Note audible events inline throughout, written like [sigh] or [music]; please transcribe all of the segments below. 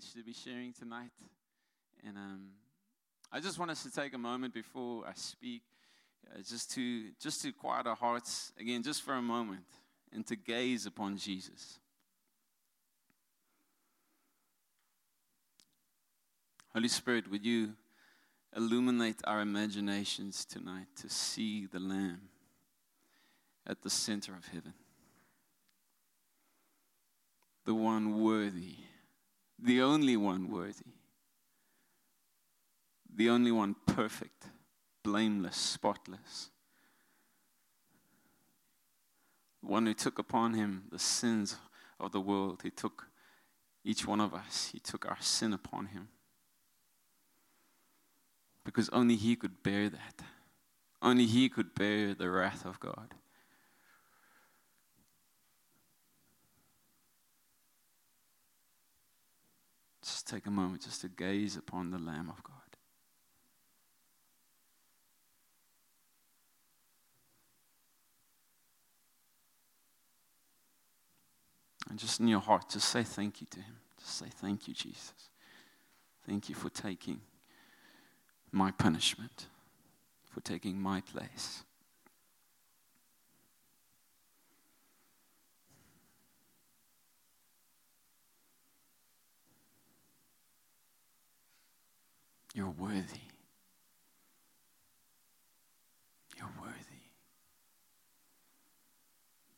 privilege to be sharing tonight. And um, I just want us to take a moment before I speak, uh, just to just to quiet our hearts again, just for a moment, and to gaze upon Jesus. Holy Spirit, would you illuminate our imaginations tonight to see the Lamb at the center of heaven? The one worthy, the only one worthy, the only one perfect, blameless, spotless. One who took upon him the sins of the world. He took each one of us, he took our sin upon him because only He could bear that. Only He could bear the wrath of God. Just take a moment just to gaze upon the Lamb of God. And just in your heart, just say thank you to Him. Just say thank you, Jesus. Thank you for taking my punishment, for taking my place. You're worthy. You're worthy.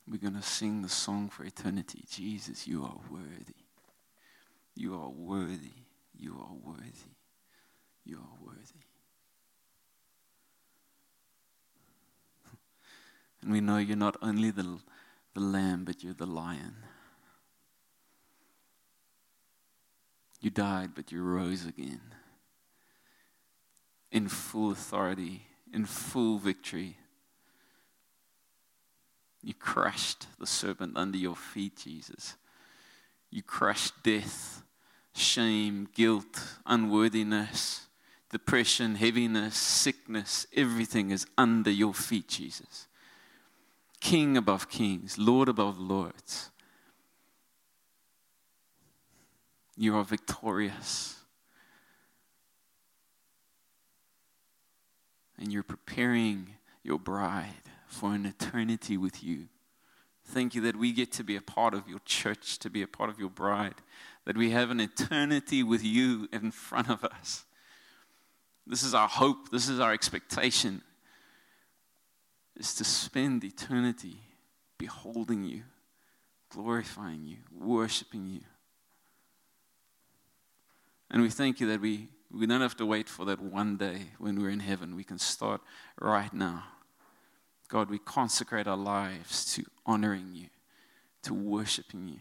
We're going to sing the song for eternity. Jesus, you are worthy. You are worthy. You are worthy. You are worthy. [laughs] And we know you're not only the, the lamb, but you're the lion. You died, but you rose again in full authority, in full victory. You crushed the serpent under your feet, Jesus. You crushed death, shame, guilt, unworthiness, depression, heaviness, sickness. Everything is under your feet, Jesus. King above kings, Lord above lords. You are victorious. And you're preparing your bride for an eternity with you. Thank you that we get to be a part of your church, to be a part of your bride, that we have an eternity with you in front of us. This is our hope, this is our expectation is to spend eternity beholding you, glorifying you, worshiping you. And we thank you that we, we don't have to wait for that one day when we're in heaven. We can start right now. God, we consecrate our lives to honoring you, to worshiping you.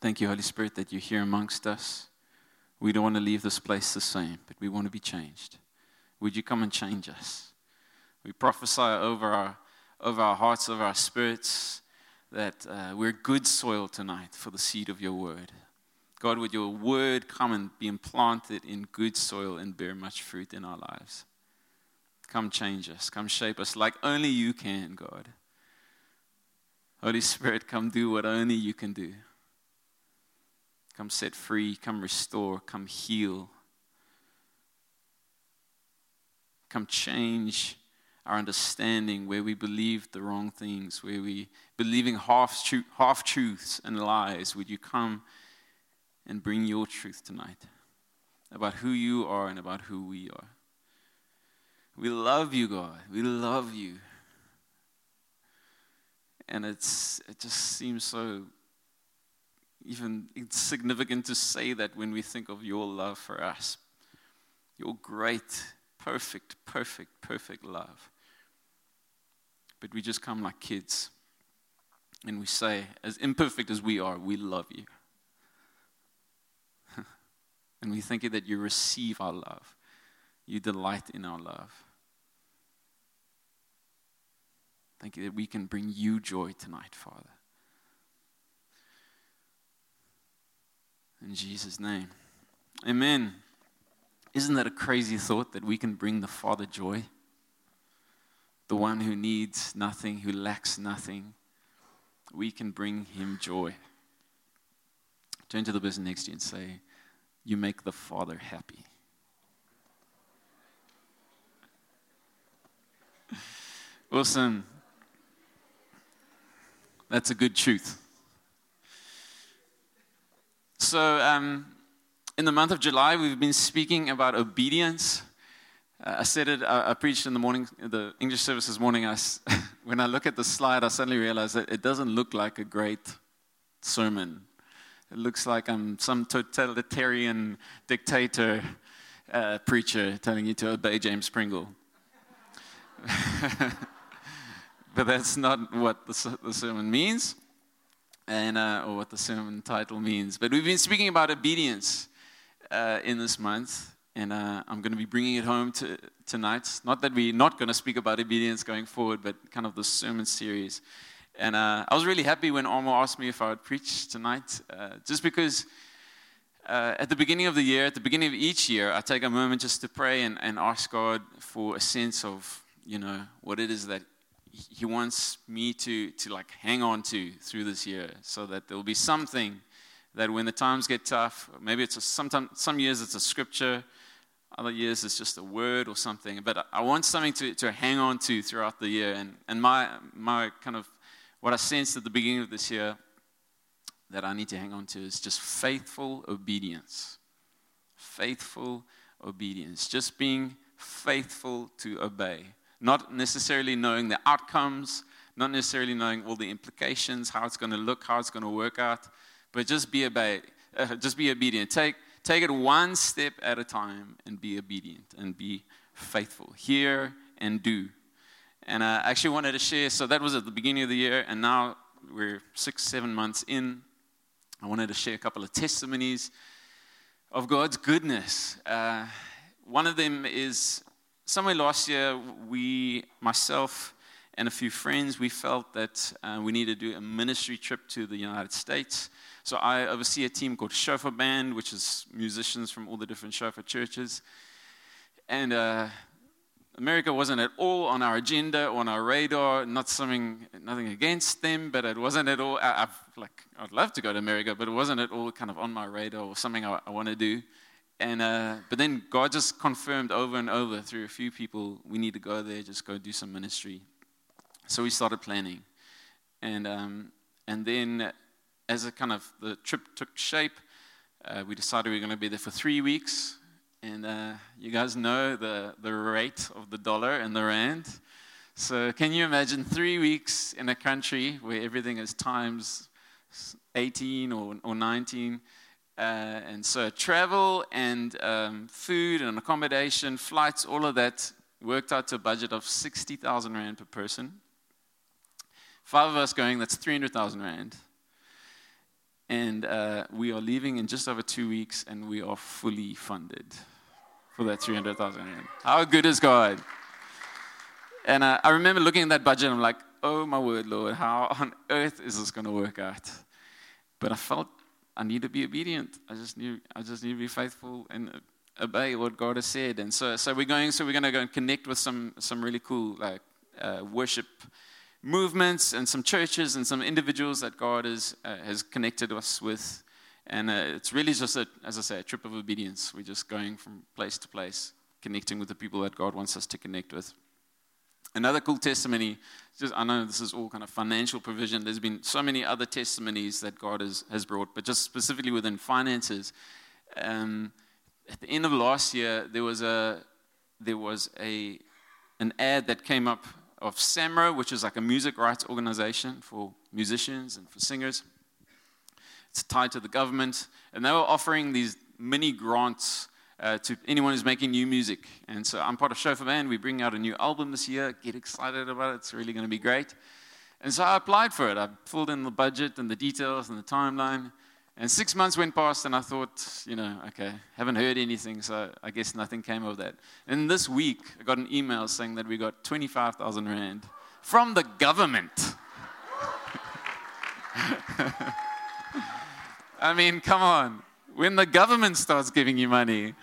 Thank you, Holy Spirit, that you're here amongst us. We don't want to leave this place the same, but we want to be changed. Would you come and change us? We prophesy over our, over our hearts, over our spirits, that uh, we're good soil tonight for the seed of your word. God, would your word come and be implanted in good soil and bear much fruit in our lives? Come change us. Come shape us like only you can, God. Holy Spirit, come do what only you can do. Come set free, come restore, come heal. Come change our understanding where we believed the wrong things, where we believing half, tru- half truths and lies. Would you come and bring your truth tonight about who you are and about who we are? We love you, God. We love you. And it's, it just seems so even insignificant to say that when we think of your love for us. Your great, perfect, perfect, perfect love. But we just come like kids and we say, as imperfect as we are, we love you. [laughs] and we thank you that you receive our love, you delight in our love. Thank you that we can bring you joy tonight, Father. In Jesus' name. Amen. Isn't that a crazy thought that we can bring the Father joy? The one who needs nothing, who lacks nothing. we can bring him joy. Turn to the person next to you and say, You make the Father happy. [laughs] Awesome. That's a good truth. So, um, in the month of July, we've been speaking about obedience. Uh, I said it, I, I, preached in the morning, the English service this morning. I, [laughs] when I look at the slide, I suddenly realize that it doesn't look like a great sermon. It looks like I'm some totalitarian dictator uh, preacher telling you to obey James Pringle. [laughs] but that's not what the, the sermon means, and uh, or what the sermon title means. But we've been speaking about obedience uh, in this month, and uh, I'm going to be bringing it home to, tonight. Not that we're not going to speak about obedience going forward, but kind of the sermon series. And uh, I was really happy when Armo asked me if I would preach tonight, uh, just because. Uh, at the beginning of the year, at the beginning of each year, I take a moment just to pray and, and ask God for a sense of, you know, what it is that he wants me to, to like hang on to through this year so that there will be something that when the times get tough, maybe it's a, sometime, some years it's a scripture, other years it's just a word or something, but I want something to, to hang on to throughout the year. And, and my, my kind of, what I sensed at the beginning of this year that I need to hang on to is just faithful obedience. Faithful obedience. Just being faithful to obey not necessarily knowing the outcomes, not necessarily knowing all the implications, how it's going to look, how it's going to work out, but just be obedient. Uh, just be obedient. Take, take it one step at a time and be obedient and be faithful. Hear and do. And I actually wanted to share, so that was at the beginning of the year, and now we're six, seven months in. I wanted to share a couple of testimonies of God's goodness. Uh, one of them is somewhere last year, we, myself and a few friends, we felt that uh, we needed to do a ministry trip to the United States. So I oversee a team called Shofar Band, which is musicians from all the different Shofar churches. And uh, America wasn't at all on our agenda, on our radar. Not something, nothing against them, but it wasn't at all. I, have like, I'd love to go to America, but it wasn't at all kind of on my radar or something I, I want to do. And, uh, but then God just confirmed over and over through a few people, we need to go there, just go do some ministry. So we started planning. And, um, and then as a kind of the trip took shape, uh, we decided we were going to be there for three weeks. And uh, you guys know the, the rate of the dollar and the rand. So can you imagine three weeks in a country where everything is times 18 or, or 19? Uh, and so travel and um, food and accommodation, flights, all of that worked out to a budget of 60,000 Rand per person. Five of us going, that's 300,000 Rand. And uh, we are leaving in just over two weeks, and we are fully funded for that 300,000 Rand. How good is God? And uh, I remember looking at that budget, and I'm like, oh my word, Lord, how on earth is this going to work out? But I felt I need to be obedient. I just knew I just need to be faithful and obey what God has said. And so, so we're going. So we're going to go and connect with some some really cool like uh, worship movements and some churches and some individuals that God has uh, has connected us with. And uh, it's really just a, as I say, a trip of obedience. We're just going from place to place, connecting with the people that God wants us to connect with. Another cool testimony, just, I know this is all kind of financial provision. There's been so many other testimonies that God has, has brought, but just specifically within finances. Um, at the end of last year, there was a there was a an ad that came up of SAMRO, which is like a music rights organization for musicians and for singers. It's tied to the government, and they were offering these mini grants uh, to anyone who's making new music. And so I'm part of Shofar Band. We bring out a new album this year. Get excited about it. It's really going to be great. And so I applied for it. I filled in the budget and the details and the timeline. And six months went past, and I thought, you know, okay, haven't heard anything, so I guess nothing came of that. And this week, I got an email saying that we got 25,000 Rand from the government. [laughs] I mean, come on when the government starts giving you money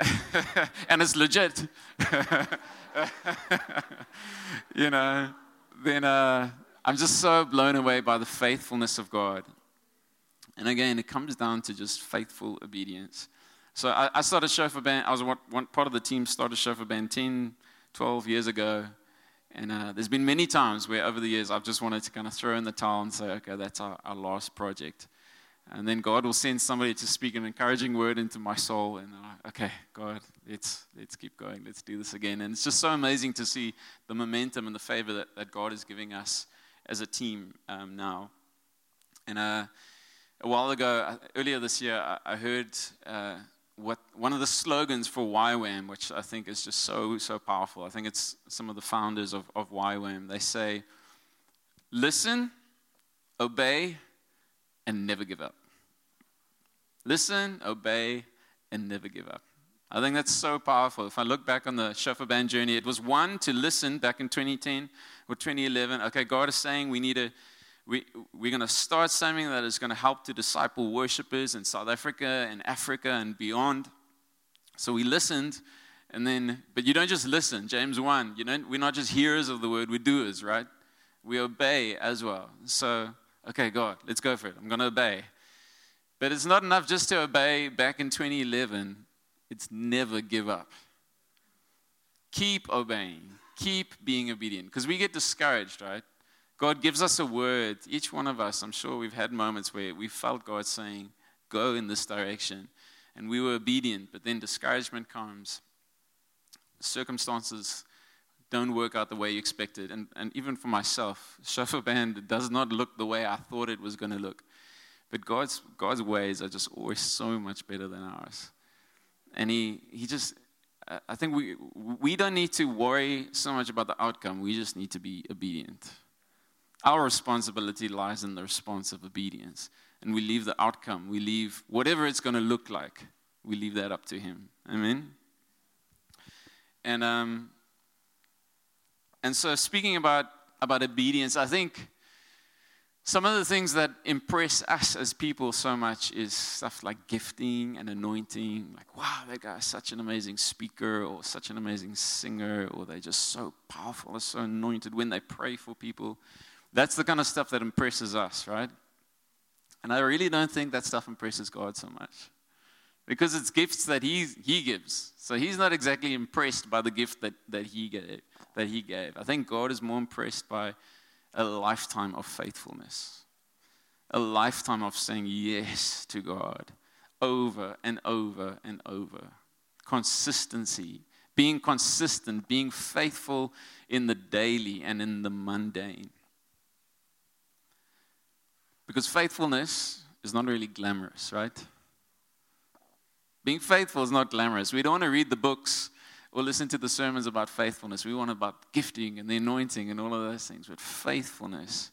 [laughs] and it's legit, [laughs] you know, then uh, I'm just so blown away by the faithfulness of God. And again, it comes down to just faithful obedience. So I, I started Shofar band. I was one, one, part of the team started Shofar band 10, 12 years ago. And uh, there's been many times where over the years I've just wanted to kind of throw in the towel and say, okay, that's our, our last project. And then God will send somebody to speak an encouraging word into my soul. And I'm like, okay, God, let's, let's keep going. Let's do this again. And it's just so amazing to see the momentum and the favor that, that God is giving us as a team um, now. And uh, a while ago, uh, earlier this year, I, heard uh, what one of the slogans for YWAM, which I think is just so, so powerful. I think it's some of the founders of, of YWAM. They say, listen, obey, and never give up. Listen, obey, and never give up. I think that's so powerful. If I look back on the Shofar band journey, it was one to listen back in 2010 or 2011. Okay, God is saying we need to, we, we're going to start something that is going to help to disciple worshipers in South Africa and Africa and beyond. So we listened, and then, but you don't just listen. James 1, you don't, we're not just hearers of the word, we're doers, right? We obey as well. So, okay, God, let's go for it. I'm going to obey. But it's not enough just to obey back in 2011, it's never give up. Keep obeying, keep being obedient, because we get discouraged, right? God gives us a word. Each one of us, I'm sure we've had moments where we felt God saying, Go in this direction. And we were obedient, but then discouragement comes. Circumstances don't work out the way you expected. And, and even for myself, [laughs] Shofar band does not look the way I thought it was going to look. But God's, God's ways are just always so much better than ours. And He, he just, I think we, we don't need to worry so much about the outcome. We just need to be obedient. Our responsibility lies in the response of obedience. And we leave the outcome, we leave whatever it's going to look like, we leave that up to Him. Amen? And, um, and so, speaking about, about obedience, I think some of the things that impress us as people so much is stuff like gifting and anointing. Like, wow, that guy's such an amazing speaker or such an amazing singer, or they're just so powerful, they're so anointed when they pray for people. That's the kind of stuff that impresses us, right? And I really don't think that stuff impresses God so much. Because it's gifts that he, he gives. So he's not exactly impressed by the gift that, that, he gave, that he gave. I think God is more impressed by a lifetime of faithfulness, a lifetime of saying yes to God over and over and over. Consistency, being consistent, being faithful in the daily and in the mundane. Because faithfulness is not really glamorous, right? Being faithful is not glamorous. We don't want to read the books or listen to the sermons about faithfulness. We want about gifting and the anointing and all of those things. But faithfulness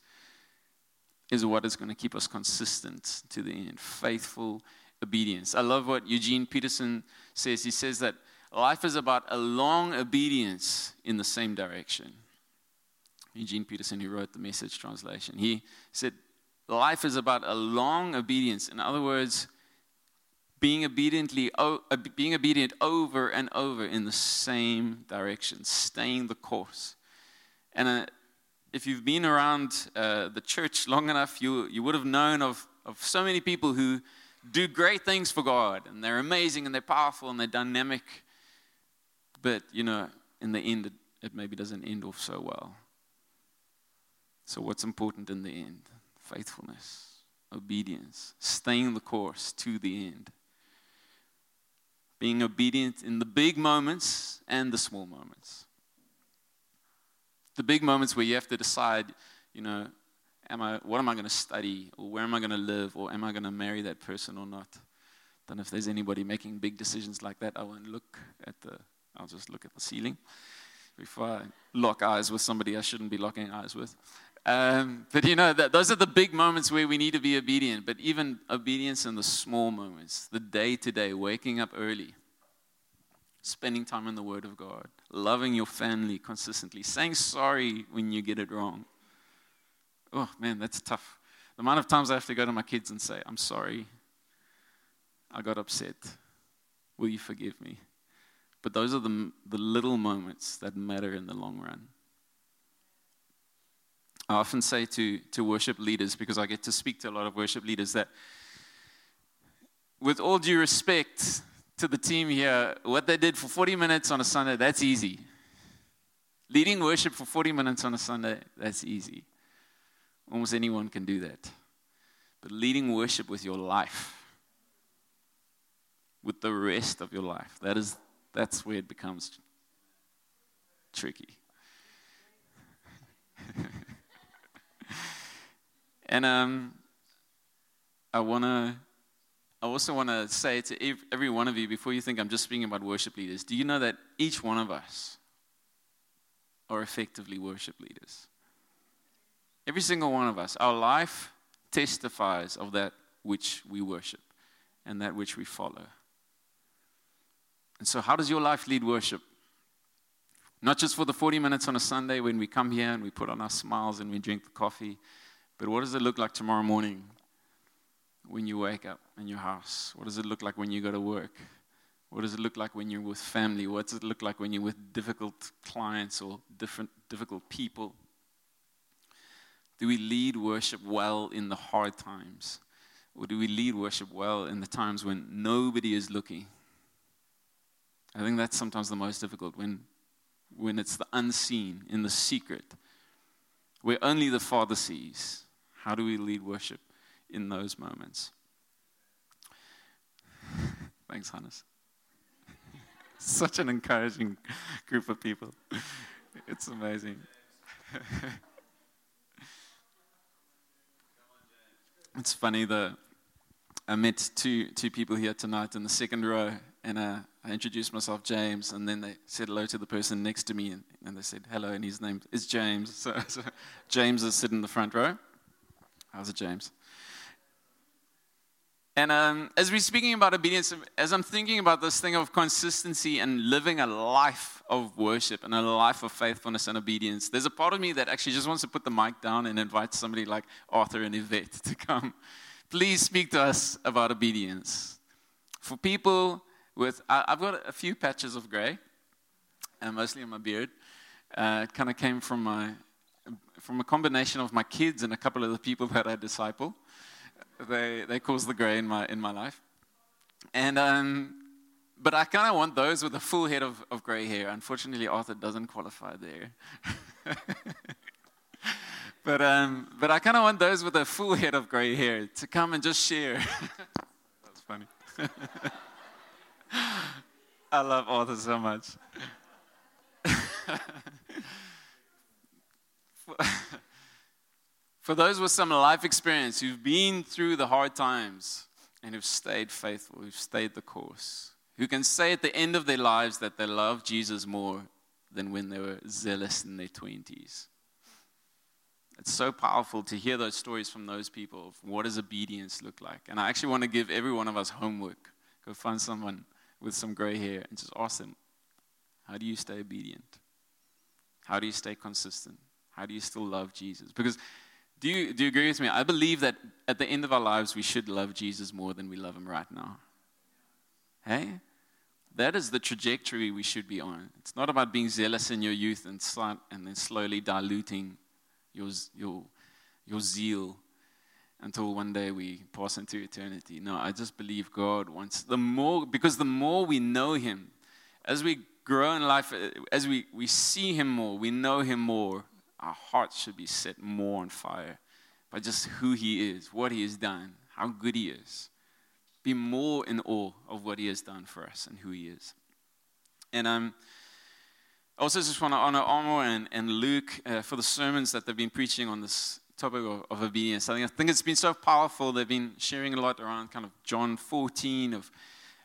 is what is going to keep us consistent to the end. Faithful obedience. I love what Eugene Peterson says. He says that life is about a long obedience in the same direction. Eugene Peterson, who wrote the message translation, he said, Life is about a long obedience. In other words, being obediently uh, being obedient over and over in the same direction, staying the course. And uh, if you've been around uh, the church long enough, you, you would have known of, of so many people who do great things for God, and they're amazing, and they're powerful, and they're dynamic. But, you know, in the end, it, it maybe doesn't end off so well. So, what's important in the end? Faithfulness, obedience, staying the course to the end. Being obedient in the big moments and the small moments. The big moments where you have to decide, you know, am I, what am I going to study, or where am I going to live, or am I going to marry that person or not? Don't know if there's anybody making big decisions like that. I won't look at the, I'll just look at the ceiling before I lock eyes with somebody I shouldn't be locking eyes with. Um, but you know, that, those are the big moments where we need to be obedient. But even obedience in the small moments, the day to day, waking up early, spending time in the Word of God, loving your family consistently, saying sorry when you get it wrong. Oh man, that's tough. The amount of times I have to go to my kids and say, I'm sorry, I got upset. Will you forgive me? But those are the, the little moments that matter in the long run. I often say to, to worship leaders, because I get to speak to a lot of worship leaders, that with all due respect to the team here, what they did for 40 minutes on a Sunday, that's easy. Leading worship for 40 minutes on a Sunday, that's easy. Almost anyone can do that. But leading worship with your life, with the rest of your life, that is, that's where it becomes tricky. [laughs] and um, I want to I also want to say to every one of you before you think I'm just speaking about worship leaders, do you know that each one of us are effectively worship leaders? Every single one of us. Our life testifies of that which we worship and that which we follow. And so, how does your life lead worship? Not just for the 40 minutes on a Sunday when we come here and we put on our smiles and we drink the coffee, but what does it look like tomorrow morning when you wake up in your house? What does it look like when you go to work? What does it look like when you're with family? What does it look like when you're with difficult clients or different difficult people? Do we lead worship well in the hard times? Or do we lead worship well in the times when nobody is looking? I think that's sometimes the most difficult when, when it's the unseen, in the secret, where only the Father sees. How do we lead worship? in those moments. [laughs] Thanks, Hannes. [laughs] Such an encouraging group of people. It's amazing. [laughs] it's funny that I met two two people here tonight in the second row, and uh, I introduced myself, James, and then they said hello to the person next to me, and, and they said hello, and his name is James. So, so James is sitting in the front row. How's it, James? And um, as we're speaking about obedience, as I'm thinking about this thing of consistency and living a life of worship and a life of faithfulness and obedience, there's a part of me that actually just wants to put the mic down and invite somebody like Arthur and Yvette to come. Please speak to us about obedience. For people with, I, have got a few patches of gray, and mostly in my beard. Uh, it kind of came from my, from a combination of my kids and a couple of the people that I disciple they, they cause the gray in my, in my life. And, um, but I kind of want those with a full head of, of gray hair. Unfortunately, Arthur doesn't qualify there. [laughs] but, um, but I kind of want those with a full head of gray hair to come and just share. [laughs] That's funny. [laughs] I love Arthur so much. [laughs] For those with some life experience who've been through the hard times and who've stayed faithful, who've stayed the course, who can say at the end of their lives that they love Jesus more than when they were zealous in their 20s. It's so powerful to hear those stories from those people of what does obedience look like. And I actually want to give every one of us homework. Go find someone with some gray hair and just ask them, how do you stay obedient? How do you stay consistent? How do you still love Jesus? Because do you, do you agree with me? I believe that at the end of our lives, we should love Jesus more than we love him right now. Hey? That is the trajectory we should be on. It's not about being zealous in your youth and, and then slowly diluting your, your, your zeal until one day we pass into eternity. No, I just believe God wants the more, because the more we know Him, as we grow in life, as we, we see Him more, we know Him more, our hearts should be set more on fire by just who He is, what He has done, how good He is. Be more in awe of what He has done for us and who He is. And um, I also just want to honor Amo and, and Luke uh, for the sermons that they've been preaching on this topic of, of obedience. I think, I think it's been so powerful. They've been sharing a lot around kind of John 14 of,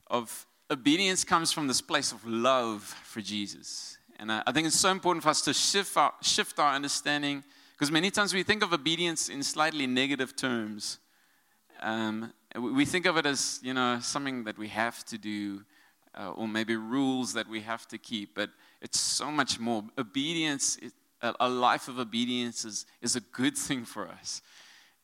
of obedience comes from this place of love for Jesus and I, think it's so important for us to shift our, shift our understanding because many times we think of obedience in slightly negative terms. Um, we think of it as, you know, something that we have to do uh, or maybe rules that we have to keep, but it's so much more. Obedience, a life of obedience is, is a good thing for us.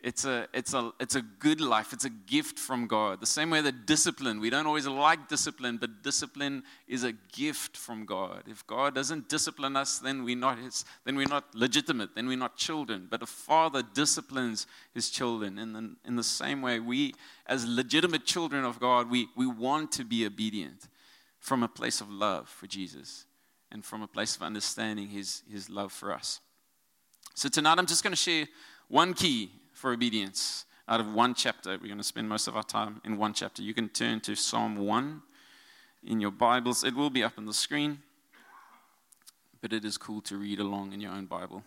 It's a, it's, a, it's a good life. It's a gift from God. The same way that discipline, we don't always like discipline, but discipline is a gift from God. If God doesn't discipline us, then we're not, his, then we're not legitimate, then we're not children. But a father disciplines his children. And in, in the same way, we, as legitimate children of God, we, we want to be obedient from a place of love for Jesus and from a place of understanding his, his love for us. So tonight, I'm just going to share one key for obedience out of one chapter. We're going to spend most of our time in one chapter. You can turn to Psalm 1 in your Bibles, it will be up on the screen, but it is cool to read along in your own Bible.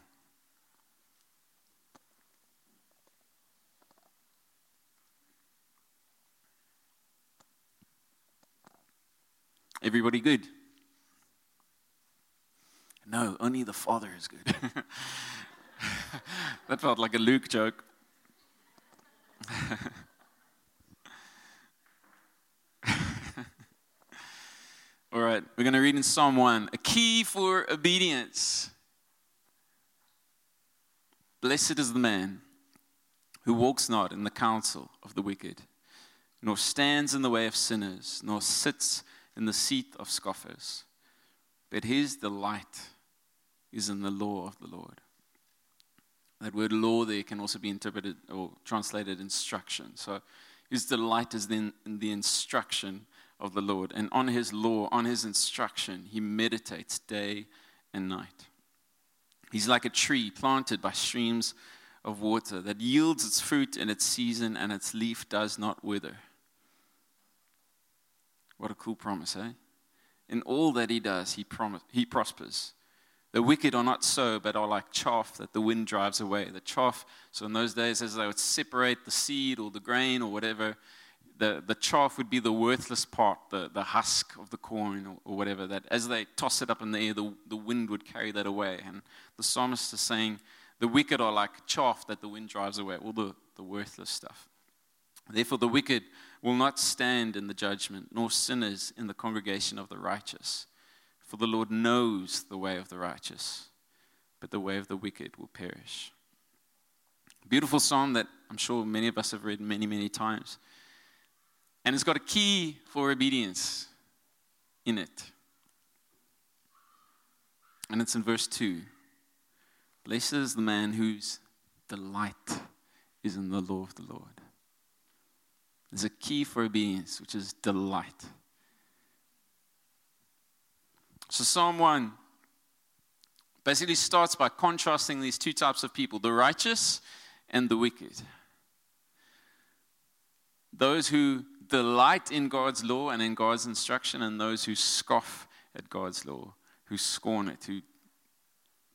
Everybody good? No, only the Father is good. [laughs] that felt like a Luke joke. [laughs] All right, we're going to read in Psalm 1 a key for obedience. Blessed is the man who walks not in the counsel of the wicked, nor stands in the way of sinners, nor sits in the seat of scoffers. But his delight is in the law of the Lord. That word law there can also be interpreted or translated instruction. So his delight is in, the instruction of the Lord. And on his law, on his instruction, he meditates day and night. He's like a tree planted by streams of water that yields its fruit in its season and its leaf does not wither. What a cool promise, eh? In all that he does, he, prom- he prospers. The wicked are not so, but are like chaff that the wind drives away. The chaff, so in those days, as they would separate the seed or the grain or whatever, the, the chaff would be the worthless part, the, the husk of the corn or, or whatever, that as they toss it up in the air, the, the wind would carry that away. And the psalmist is saying, the wicked are like chaff that the wind drives away, all the, the worthless stuff. Therefore, the wicked will not stand in the judgment, nor sinners in the congregation of the righteous. For the Lord knows the way of the righteous, but the way of the wicked will perish. Beautiful psalm that I'm sure many of us have read many, many times. And it's got a key for obedience in it. And it's in verse 2. Blessed is the man whose delight is in the law of the Lord. There's a key for obedience, which is delight. So, Psalm 1 basically starts by contrasting these two types of people the righteous and the wicked. Those who delight in God's law and in God's instruction, and those who scoff at God's law, who scorn it, who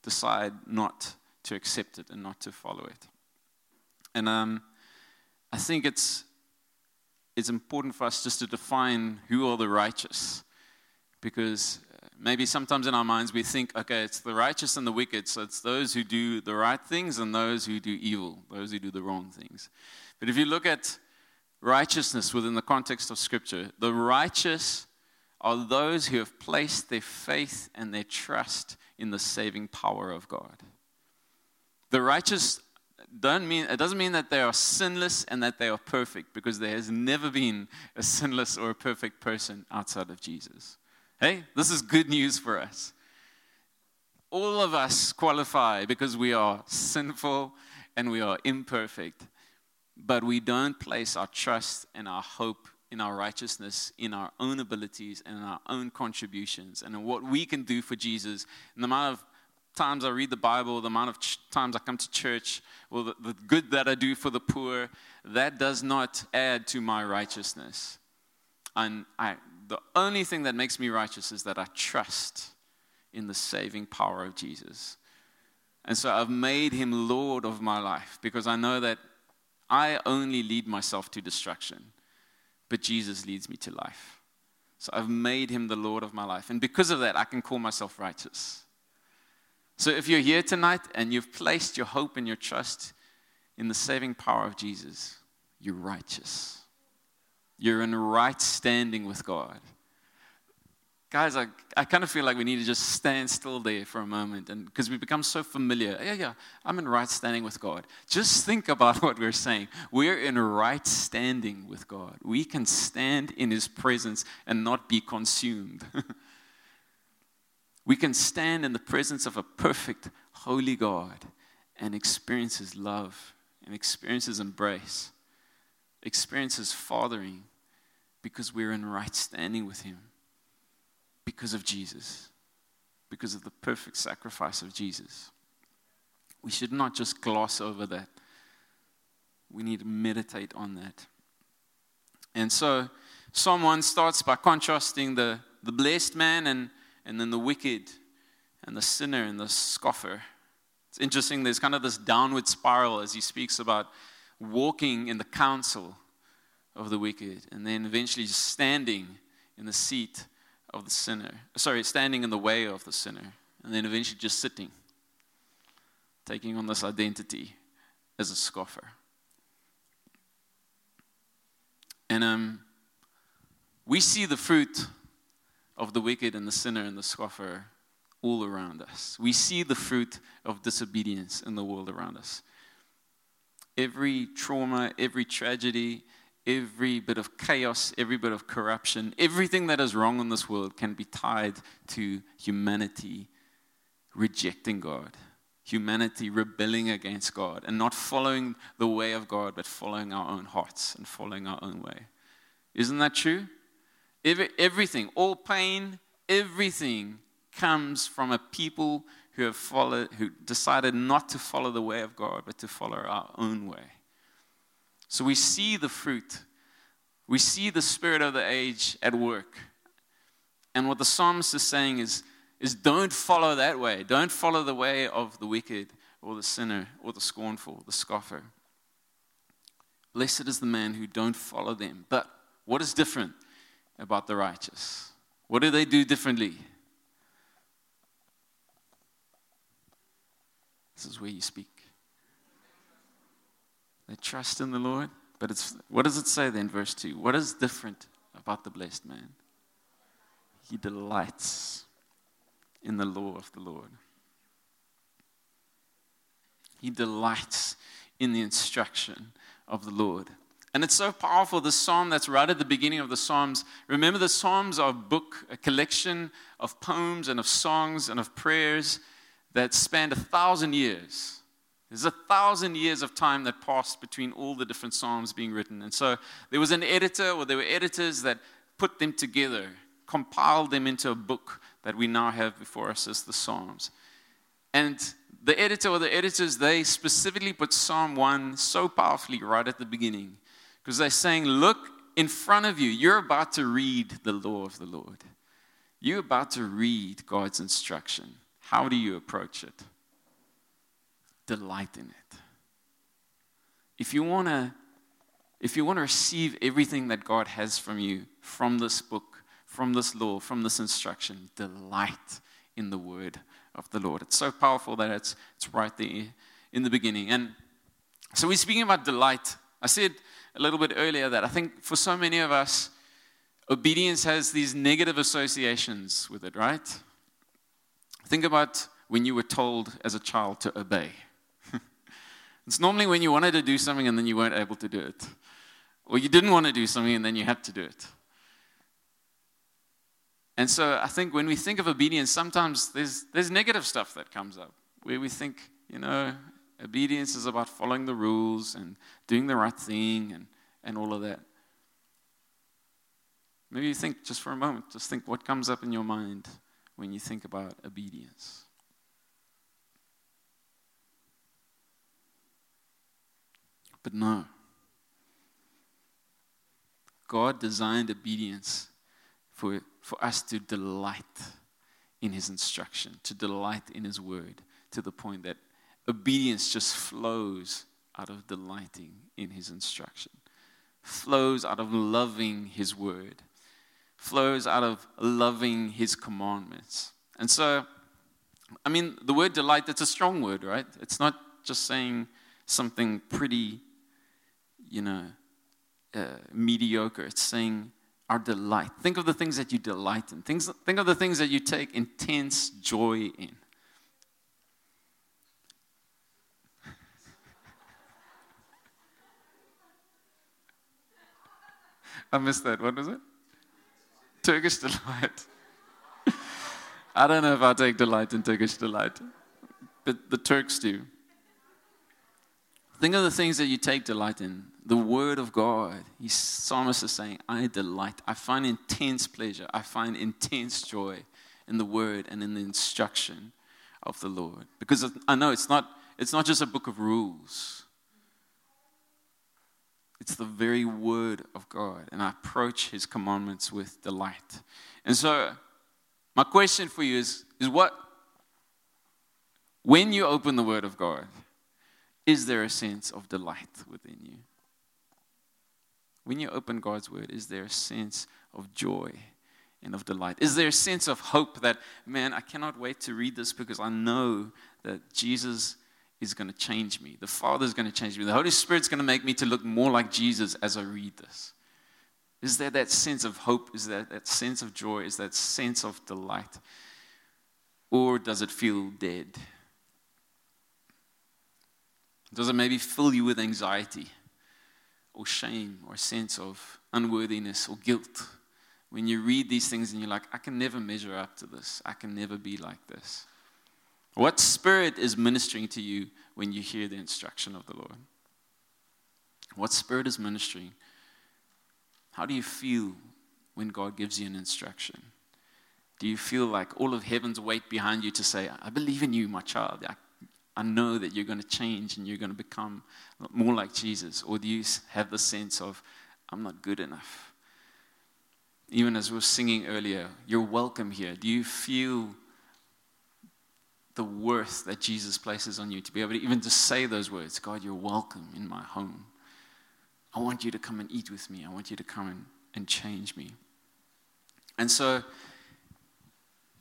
decide not to accept it and not to follow it. And um, I think it's, it's important for us just to define who are the righteous, because maybe sometimes in our minds we think, okay, it's the righteous and the wicked, so it's those who do the right things and those who do evil, those who do the wrong things. But if you look at righteousness within the context of Scripture, the righteous are those who have placed their faith and their trust in the saving power of God. The righteous don't mean it doesn't mean that they are sinless and that they are perfect because there has never been a sinless or a perfect person outside of Jesus. Hey, this is good news for us. All of us qualify because we are sinful and we are imperfect, but we don't place our trust and our hope in our righteousness, in our own abilities, and in our own contributions, and in what we can do for Jesus. And the amount of times I read the Bible, the amount of ch- times I come to church, or the, the good that I do for the poor, that does not add to my righteousness. And I, the only thing that makes me righteous is that I trust in the saving power of Jesus. And so I've made him Lord of my life because I know that I only lead myself to destruction, but Jesus leads me to life. So I've made him the Lord of my life. And because of that, I can call myself righteous. So if you're here tonight and you've placed your hope and your trust in the saving power of Jesus, you're righteous. You're in right standing with God. Guys, I, I kind of feel like we need to just stand still there for a moment and because we become so familiar. Yeah, yeah, I'm in right standing with God. Just think about [laughs] what we're saying. We're in right standing with God. We can stand in His presence and not be consumed. [laughs] we can stand in the presence of a perfect, holy God and experience His love and experience His embrace, experience His fathering because we're in right standing with Him because of Jesus, because of the perfect sacrifice of Jesus. We should not just gloss over that. We need to meditate on that. And so, Psalm 1 starts by contrasting the, the blessed man and, and then the wicked and the sinner and the scoffer. It's interesting, there's kind of this downward spiral as he speaks about walking in the counsel of the wicked and then eventually just standing in the seat of the sinner. Sorry, standing in the way of the sinner, and then eventually just sitting, taking on this identity as a scoffer. And um, we see the fruit of the wicked and the sinner and the scoffer all around us. We see the fruit of disobedience in the world around us. Every trauma, every tragedy, every bit of chaos, every bit of corruption, everything that is wrong in this world can be tied to humanity rejecting God, humanity rebelling against God, and not following the way of God, but following our own hearts and following our own way. Isn't that true? Every, everything, all pain, everything comes from a people who have followed, who decided not to follow the way of God, but to follow our own way. So we see the fruit. We see the spirit of the age at work. And what the psalmist is saying is, is don't follow that way. Don't follow the way of the wicked or the sinner or the scornful, the scoffer. Blessed is the man who don't follow them. But what is different about the righteous? What do they do differently? This is where you speak. They trust in the Lord. But it's what does it say then, verse 2? What is different about the blessed man? He delights in the law of the Lord. He delights in the instruction of the Lord. And it's so powerful, the psalm that's right at the beginning of the Psalms. Remember, the Psalms are a book, a collection of poems and of songs and of prayers that spanned a thousand years. There's a thousand years of time that passed between all the different Psalms being written. And so there was an editor, or there were editors that put them together, compiled them into a book that we now have before us as the Psalms. And the editor or the editors, they specifically put Psalm 1 so powerfully right at the beginning because they're saying, Look in front of you, you're about to read the law of the Lord. You're about to read God's instruction. How do you approach it? Delight in it. If you want to if you want to receive everything that God has from you from this book, from this law, from this instruction, delight in the word of the Lord. It's so powerful that it's it's right there in the beginning. And so we're speaking about delight. I said a little bit earlier that I think for so many of us, obedience has these negative associations with it, right? Think about when you were told as a child to obey. It's normally when you wanted to do something and then you weren't able to do it. Or you didn't want to do something and then you had to do it. And so I think when we think of obedience, sometimes there's, there's negative stuff that comes up where we think, you know, obedience is about following the rules and doing the right thing and, and all of that. Maybe you think just for a moment, just think what comes up in your mind when you think about obedience. But no. God designed obedience for, for us to delight in His instruction, to delight in His word, to the point that obedience just flows out of delighting in His instruction, flows out of loving His word, flows out of loving His commandments. And so, I mean, the word delight, that's a strong word, right? It's not just saying something pretty you know, uh, mediocre. It's saying, our delight. Think of the things that you delight in. Things, think of the things that you take intense joy in. [laughs] I missed that. What was it? Turkish delight. [laughs] I don't know if I take delight in Turkish delight, but the Turks do. Think of the things that you take delight in. The Word of God. He's, psalmist is saying, I delight. I find intense pleasure. I find intense joy in the Word and in the instruction of the Lord. Because I know it's not, it's not just a book of rules, it's the very Word of God. And I approach His commandments with delight. And so, my question for you is, is what, when you open the Word of God, is there a sense of delight within you? When you open God's word, is there a sense of joy and of delight? Is there a sense of hope that, man, I cannot wait to read this because I know that Jesus is going to change me. The Father is going to change me. The Holy Spirit is going to make me to look more like Jesus as I read this. Is there that sense of hope? Is there that sense of joy? Is that sense of delight? Or does it feel dead? Does it maybe fill you with anxiety or shame or a sense of unworthiness or guilt when you read these things and you're like, I can never measure up to this. I can never be like this. What spirit is ministering to you when you hear the instruction of the Lord? What spirit is ministering? How do you feel when God gives you an instruction? Do you feel like all of heaven's weight behind you to say, I believe in you, my child. I know that you're going to change and you're going to become more like Jesus? Or do you have the sense of, I'm not good enough? Even as we were singing earlier, you're welcome here. Do you feel the worth that Jesus places on you to be able to even just say those words God, you're welcome in my home. I want you to come and eat with me. I want you to come and, and change me. And so,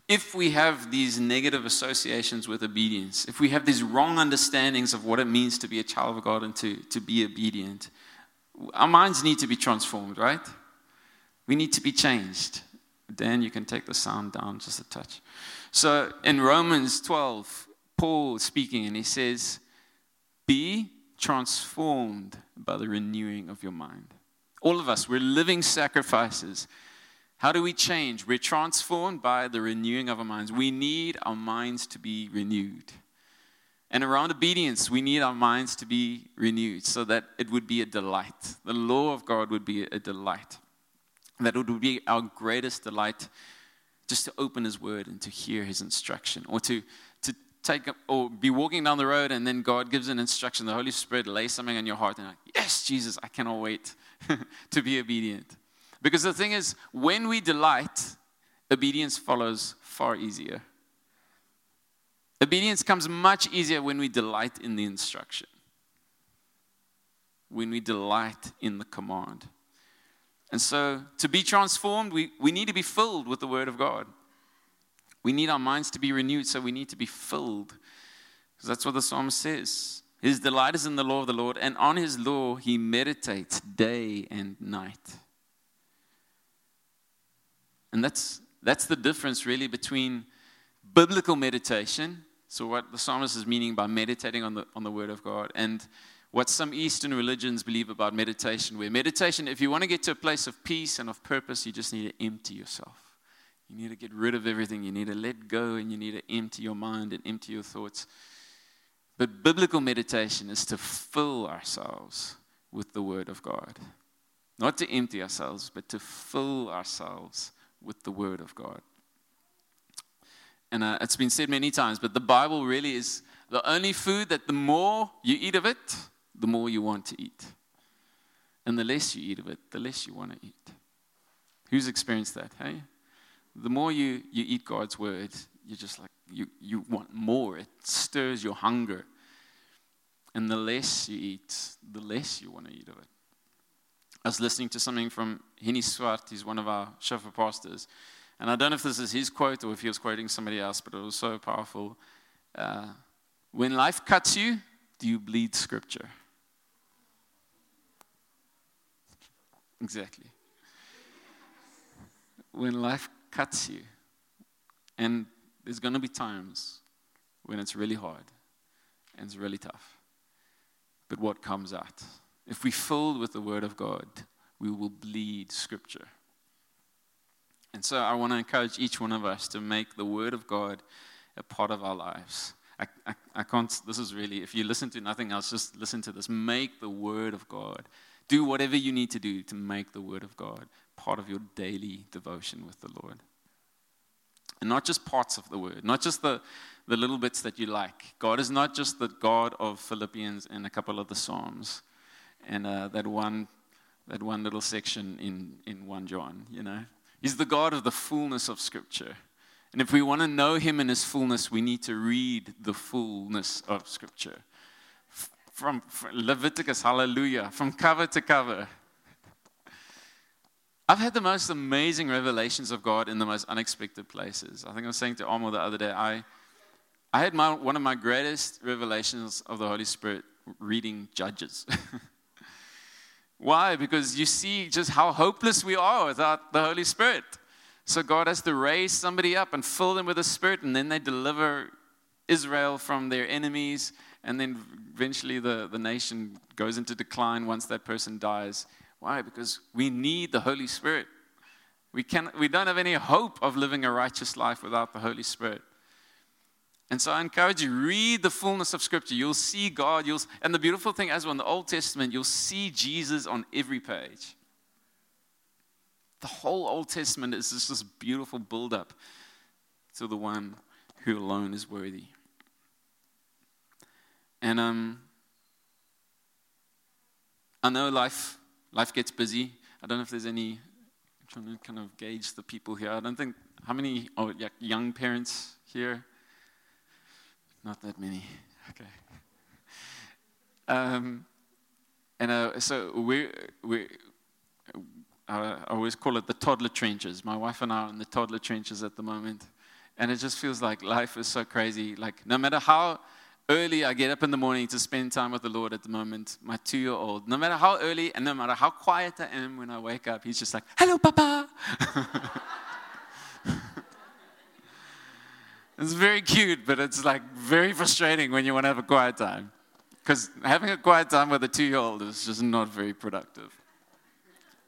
if we have these negative associations with obedience, if we have these wrong understandings of what it means to be a child of God and to, to be obedient, our minds need to be transformed, right? We need to be changed. Dan, you can take the sound down just a touch. So in Romans 12, Paul speaking, and he says, Be transformed by the renewing of your mind. All of us, we're living sacrifices how do we change? We're transformed by the renewing of our minds. We need our minds to be renewed. And around obedience, we need our minds to be renewed so that it would be a delight. The law of God would be a delight. That it would be our greatest delight just to open His Word and to hear His instruction or to, to take or be walking down the road and then God gives an instruction. The Holy Spirit lays something on your heart and like, yes, Jesus, I cannot wait [laughs] to be obedient. Because the thing is, when we delight, obedience follows far easier. Obedience comes much easier when we delight in the instruction, when we delight in the command. And so, to be transformed, we, we need to be filled with the Word of God. We need our minds to be renewed, so we need to be filled. Because that's what the psalmist says. His delight is in the law of the Lord, and on his law he meditates day and night. And that's, that's the difference really between biblical meditation, so what the psalmist is meaning by meditating on the, on the Word of God, and what some Eastern religions believe about meditation, where meditation, if you want to get to a place of peace and of purpose, you just need to empty yourself. You need to get rid of everything. You need to let go and you need to empty your mind and empty your thoughts. But biblical meditation is to fill ourselves with the Word of God. Not to empty ourselves, but to fill ourselves with the Word of God. And uh, it's been said many times, but the Bible really is the only food that the more you eat of it, the more you want to eat. And the less you eat of it, the less you want to eat. Who's experienced that, hey? The more you, you eat God's word, you're just like, you, you want more. It stirs your hunger. And the less you eat, the less you want to eat of it. I was listening to something from Henny Swart, he's one of our Shofar pastors. And I don't know if this is his quote or if he was quoting somebody else, but it was so powerful. Uh, when life cuts you, do you bleed scripture? Exactly. When life cuts you, and there's going to be times when it's really hard and it's really tough. But what comes out? If we filled with the Word of God, we will bleed Scripture. And so I want to encourage each one of us to make the Word of God a part of our lives. I, I, I, can't, this is really, if you listen to nothing else, just listen to this. Make the Word of God. Do whatever you need to do to make the Word of God part of your daily devotion with the Lord. And not just parts of the Word, not just the, the little bits that you like. God is not just the God of Philippians and a couple of the Psalms and uh, that, one, that one little section in, in 1 John, you know. He's the God of the fullness of Scripture. And if we want to know Him in His fullness, we need to read the fullness of Scripture. From, from Leviticus, hallelujah, from cover to cover. I've had the most amazing revelations of God in the most unexpected places. I think I was saying to Amo the other day, I, I had my, one of my greatest revelations of the Holy Spirit reading Judges. [laughs] Why? Because you see just how hopeless we are without the Holy Spirit. So God has to raise somebody up and fill them with the Spirit, and then they deliver Israel from their enemies, and then eventually the, the nation goes into decline once that person dies. Why? Because we need the Holy Spirit. We, can, we don't have any hope of living a righteous life without the Holy Spirit. And so I encourage you, read the fullness of Scripture. You'll see God. You'll, and the beautiful thing as well, in the Old Testament, you'll see Jesus on every page. The whole Old Testament is just this beautiful build up to the one who alone is worthy. And um, I know life, life gets busy. I don't know if there's any, I'm trying to kind of gauge the people here. I don't think, how many oh, young parents here? Not that many. Okay. Um, and uh, so we we I always call it the toddler trenches. My wife and I are in the toddler trenches at the moment, and it just feels like life is so crazy. Like no matter how early I get up in the morning to spend time with the Lord at the moment, my two-year-old, no matter how early and no matter how quiet I am when I wake up, he's just like, "Hello, Papa." [laughs] It's very cute, but it's like very frustrating when you want to have a quiet time. Because having a quiet time with a two year old is just not very productive.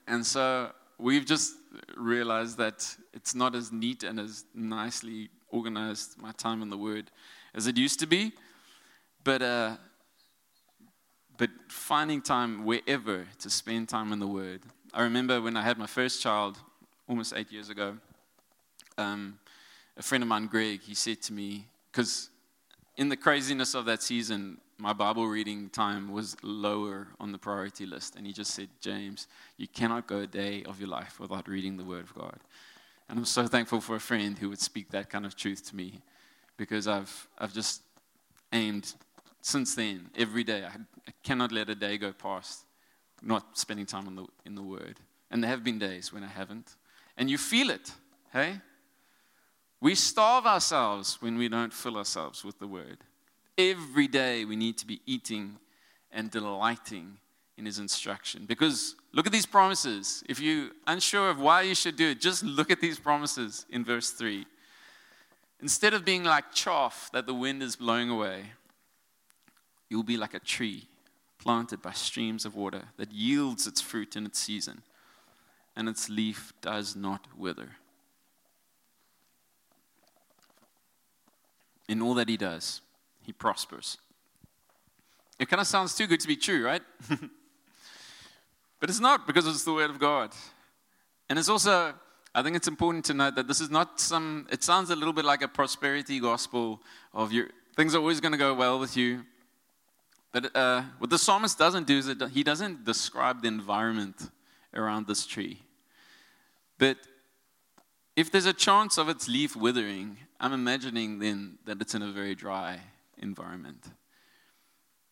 And so we've just realized that it's not as neat and as nicely organized, my time in the Word, as it used to be. But, uh, but finding time wherever to spend time in the Word. I remember when I had my first child almost eight years ago. Um, a friend of mine, Greg, he said to me, because in the craziness of that season, my Bible reading time was lower on the priority list. And he just said, James, you cannot go a day of your life without reading the Word of God. And I'm so thankful for a friend who would speak that kind of truth to me because I've, I've just aimed since then, every day. I, I cannot let a day go past not spending time the, in the Word. And there have been days when I haven't. And you feel it, hey? We starve ourselves when we don't fill ourselves with the word. Every day we need to be eating and delighting in his instruction. Because look at these promises. If you're unsure of why you should do it, just look at these promises in verse 3. Instead of being like chaff that the wind is blowing away, you'll be like a tree planted by streams of water that yields its fruit in its season, and its leaf does not wither. In all that he does, he prospers. It kind of sounds too good to be true, right? [laughs] but it's not because it's the word of God. And it's also, I think it's important to note that this is not some, it sounds a little bit like a prosperity gospel of your, things are always going to go well with you. But uh, what the psalmist doesn't do is that he doesn't describe the environment around this tree. But if there's a chance of its leaf withering, I'm imagining then that it's in a very dry environment.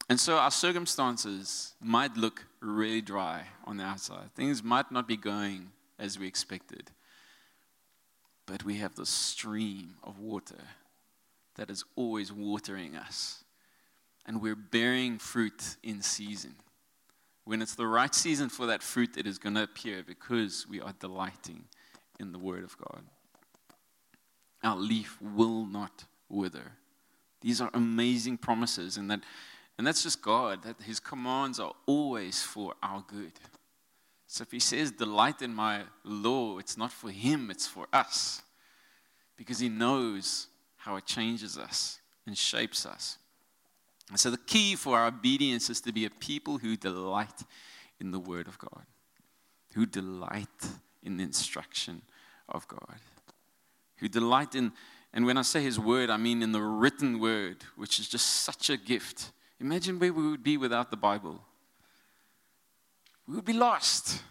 And so our circumstances might look really dry on the outside. Things might not be going as we expected. But we have the stream of water that is always watering us. And we're bearing fruit in season. When it's the right season for that fruit, it is going to appear because we are delighting in the Word of God. Our leaf will not wither. These are amazing promises, and that, and that's just God. That His commands are always for our good. So if He says, "Delight in My law," it's not for Him; it's for us, because He knows how it changes us and shapes us. And so the key for our obedience is to be a people who delight in the Word of God, who delight in the instruction of God, who delight in, and when I say His Word, I mean in the written Word, which is just such a gift. Imagine where we would be without the Bible. We would be lost.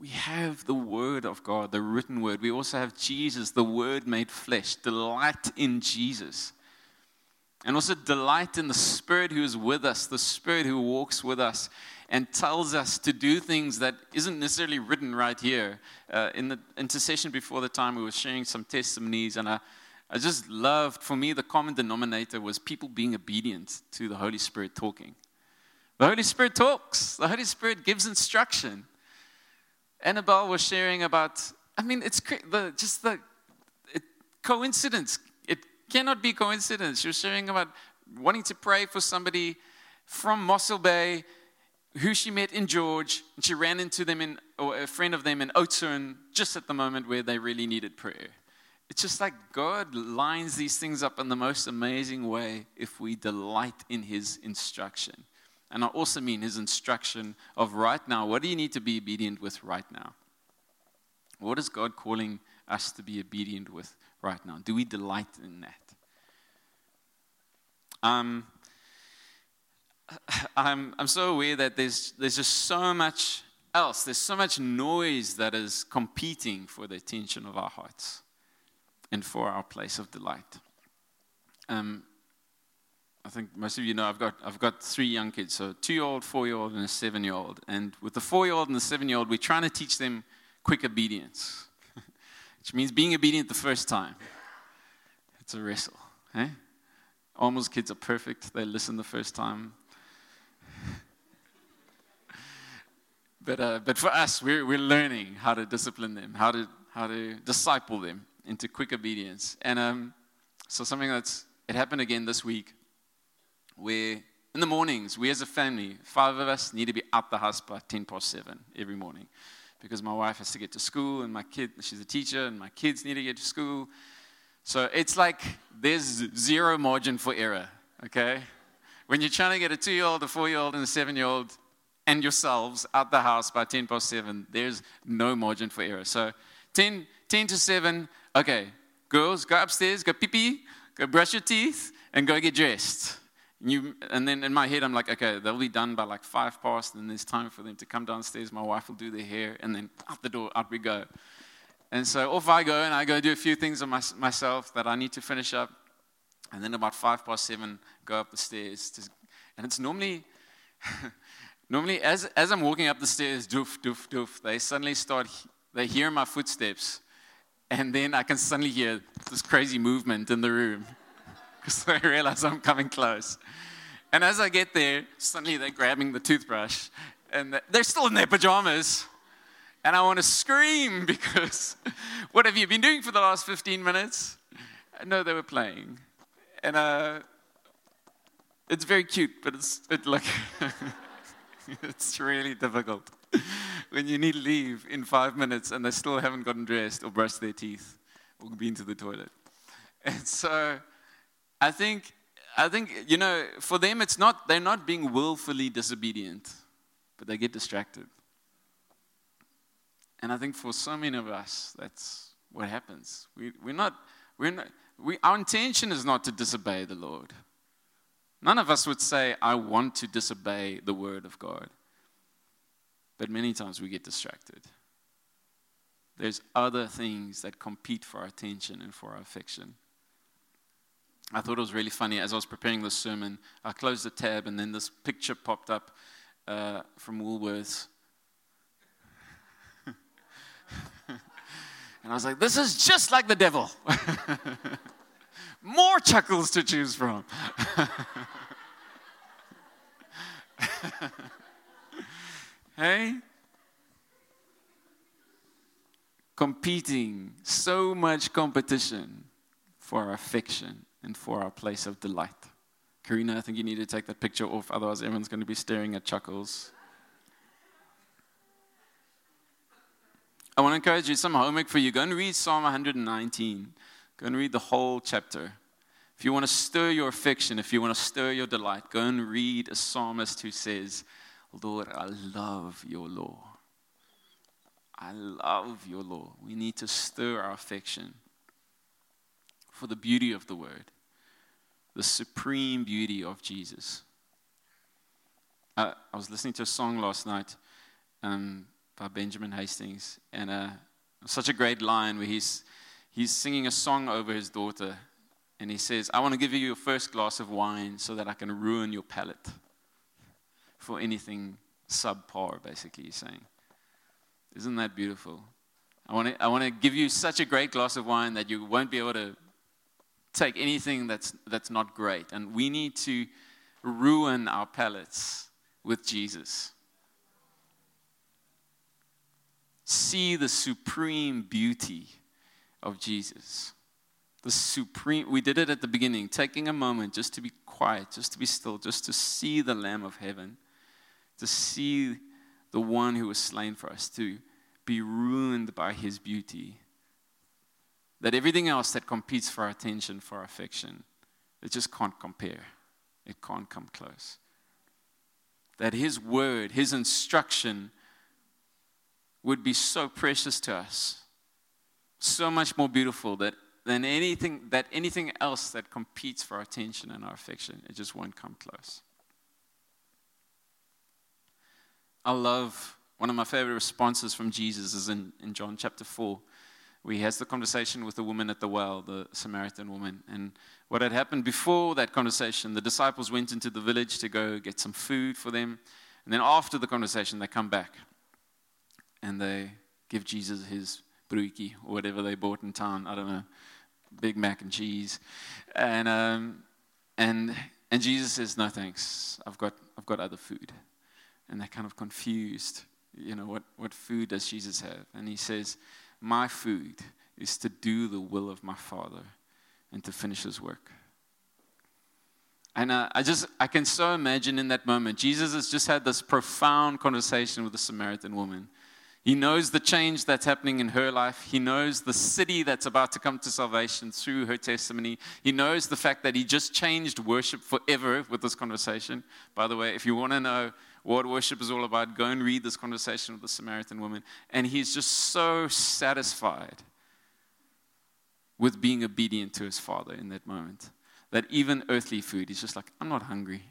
We have the Word of God, the written Word. We also have Jesus, the Word made flesh. Delight in Jesus. And also delight in the Spirit who is with us, the Spirit who walks with us and tells us to do things that isn't necessarily written right here. Uh, in the intercession before the time, we were sharing some testimonies, and I, I just loved, for me, the common denominator was people being obedient to the Holy Spirit talking. The Holy Spirit talks, the Holy Spirit gives instruction. Annabelle was sharing about, I mean, it's the, just the it, coincidence It cannot be coincidence. She was sharing about wanting to pray for somebody from Mossel Bay who she met in George, and she ran into them in, or a friend of them in Oudtshoorn just at the moment where they really needed prayer. It's just like God lines these things up in the most amazing way if we delight in His instruction. And I also mean His instruction of right now. What do you need to be obedient with right now? What is God calling us to be obedient with right now? Do we delight in that? Um, [laughs] I'm, I'm so aware that there's, there's just so much else. There's so much noise that is competing for the attention of our hearts and for our place of delight. Um, I think most of you know I've got, I've got three young kids, so two year old, four year old, and a seven year old. And with the four year old and the seven year old, we're trying to teach them quick obedience, [laughs] which means being obedient the first time. It's a wrestle. Eh? Almost kids are perfect. They listen the first time. But, uh, but for us, we're, we're learning how to discipline them, how to, how to disciple them into quick obedience. And um, so something that's, it happened again this week where in the mornings, we as a family, five of us, need to be out the house by 10 past 7 every morning because my wife has to get to school and my kid, she's a teacher, and my kids need to get to school. So it's like there's zero margin for error, okay? When you're trying to get a two year old, a four year old, and a seven year old and yourselves out the house by 10 past 7, there's no margin for error. So 10, 10 to 7, okay, girls, go upstairs, go pee pee, go brush your teeth, and go get dressed. You, and then in my head, I'm like, okay, they'll be done by like five past, and there's time for them to come downstairs. My wife will do their hair, and then out the door, out we go. And so off I go, and I go do a few things on my, myself that I need to finish up. And then about five past seven, go up the stairs. To, and it's normally, [laughs] normally as, as I'm walking up the stairs, doof, doof, doof, they suddenly start, they hear my footsteps. And then I can suddenly hear this crazy movement in the room [laughs] because they realize I'm coming close. And as I get there, suddenly they're grabbing the toothbrush and they're still in their pajamas. And I want to scream [laughs] because what have you been doing for the last 15 minutes? No, they were playing. And uh, it's very cute, but it's it like [laughs] [laughs] it's really difficult when you need leave in five minutes and they still haven't gotten dressed or brushed their teeth or been to the toilet. And so I think I think you know for them it's not they're not being willfully disobedient, but they get distracted. And I think for so many of us, that's what happens. We, we're not, we're not we, our intention is not to disobey the Lord. None of us would say, I want to disobey the word of God. But many times we get distracted. There's other things that compete for our attention and for our affection. I thought it was really funny as I was preparing this sermon. I closed the tab, and then this picture popped up uh, from Woolworths [laughs] and I was like, this is just like the devil. [laughs] More chuckles to choose from. [laughs] hey? competing, so much competition for our affection and for our place of delight. Karina, I think you need to take that picture off, otherwise, everyone's going to be staring at chuckles. I want to encourage you some homework for you. Go and read Psalm 119. Go and read the whole chapter. If you want to stir your affection, if you want to stir your delight, go and read a psalmist who says, Lord, I love your law. I love your law. We need to stir our affection for the beauty of the word, the supreme beauty of Jesus. I, I was listening to a song last night um, by Benjamin Hastings, and uh, such a great line where he's, he's singing a song over his daughter, and he says, I want to give you your first glass of wine so that I can ruin your palate for anything subpar, basically, he's saying. Isn't that beautiful? I want to, I want to give you such a great glass of wine that you won't be able to take anything that's, that's not great. And we need to ruin our palates with Jesus. See the supreme beauty of Jesus. The supreme, we did it at the beginning, taking a moment just to be quiet, just to be still, just to see the Lamb of Heaven, to see the one who was slain for us, to be ruined by his beauty that everything else that competes for our attention, for our affection, it just can't compare. It can't come close. That His word, His instruction would be so precious to us, so much more beautiful that than anything that anything else that competes for our attention and our affection. It just won't come close. I love one of my favorite responses from Jesus is in, in John chapter 4 where he has the conversation with the woman at the well, the Samaritan woman. And what had happened before that conversation, the disciples went into the village to go get some food for them. And then after the conversation, they come back and they give Jesus his bruiki or whatever they bought in town. I don't know, Big Mac and cheese. And, um, and, and Jesus says, No thanks, I've got, I've got other food. And they're kind of confused. You know, what, what food does Jesus have? And he says, my food is to do the will of my Father and to finish his work. And uh, I just, I can so imagine in that moment, Jesus has just had this profound conversation with the Samaritan woman. He knows the change that's happening in her life. He knows the city that's about to come to salvation through her testimony. He knows the fact that he just changed worship forever with this conversation. By the way, if you want to know what worship is all about, go and read this conversation with the Samaritan woman. And he's just so satisfied with being obedient to his father in that moment that even earthly food, he's just like, I'm not hungry.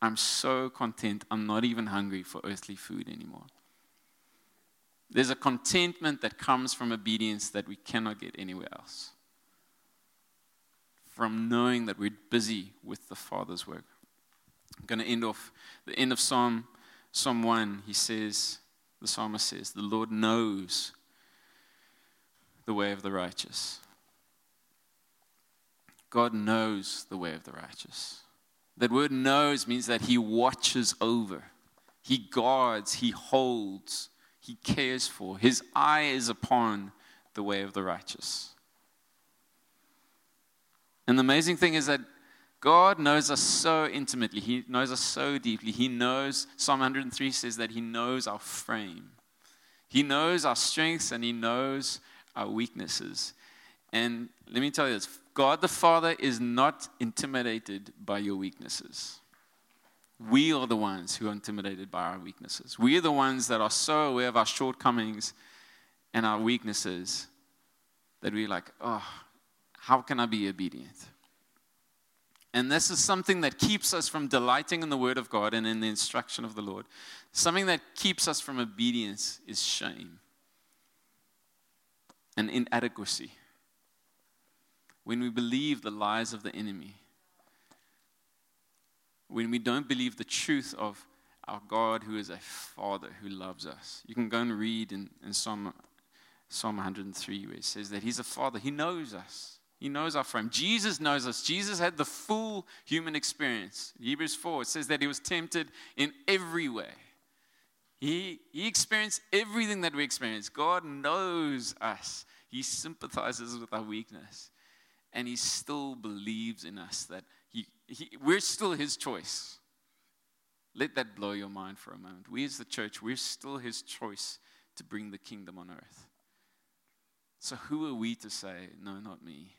I'm so content, I'm not even hungry for earthly food anymore. There's a contentment that comes from obedience that we cannot get anywhere else. From knowing that we're busy with the Father's work. I'm going to end off the end of Psalm, Psalm 1. He says, the psalmist says, The Lord knows the way of the righteous. God knows the way of the righteous. That word knows means that He watches over, He guards, He holds, He cares for. His eye is upon the way of the righteous. And the amazing thing is that God knows us so intimately. He knows us so deeply. He knows, Psalm 103 says that He knows our frame. He knows our strengths and He knows our weaknesses. And let me tell you this God the Father is not intimidated by your weaknesses. We are the ones who are intimidated by our weaknesses. We are the ones that are so aware of our shortcomings and our weaknesses that we're like, oh, how can I be obedient? And this is something that keeps us from delighting in the Word of God and in the instruction of the Lord. Something that keeps us from obedience is shame and inadequacy. When we believe the lies of the enemy, when we don't believe the truth of our God who is a Father who loves us. You can go and read in, in Psalm, Psalm 103 where it says that He's a Father, He knows us. He knows our frame. Jesus knows us. Jesus had the full human experience. Hebrews 4, it says that he was tempted in every way. He, he experienced everything that we experience. God knows us. He sympathizes with our weakness. And He still believes in us that he, we're still His choice. Let that blow your mind for a moment. We as the church, we're still His choice to bring the kingdom on earth. So who are we to say, no, not me?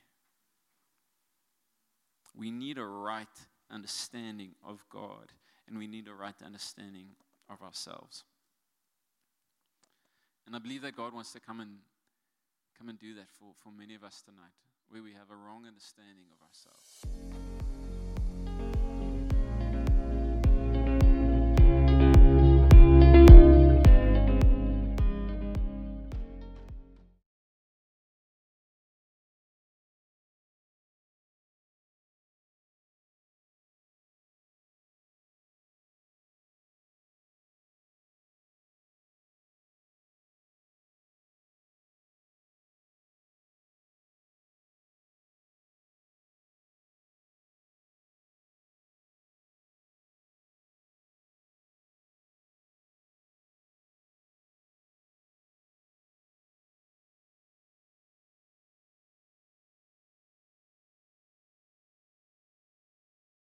We need a right understanding of God, and we need a right understanding of ourselves. And I believe that God wants to come and come and do that for, for many of us tonight, where we have a wrong understanding of ourselves.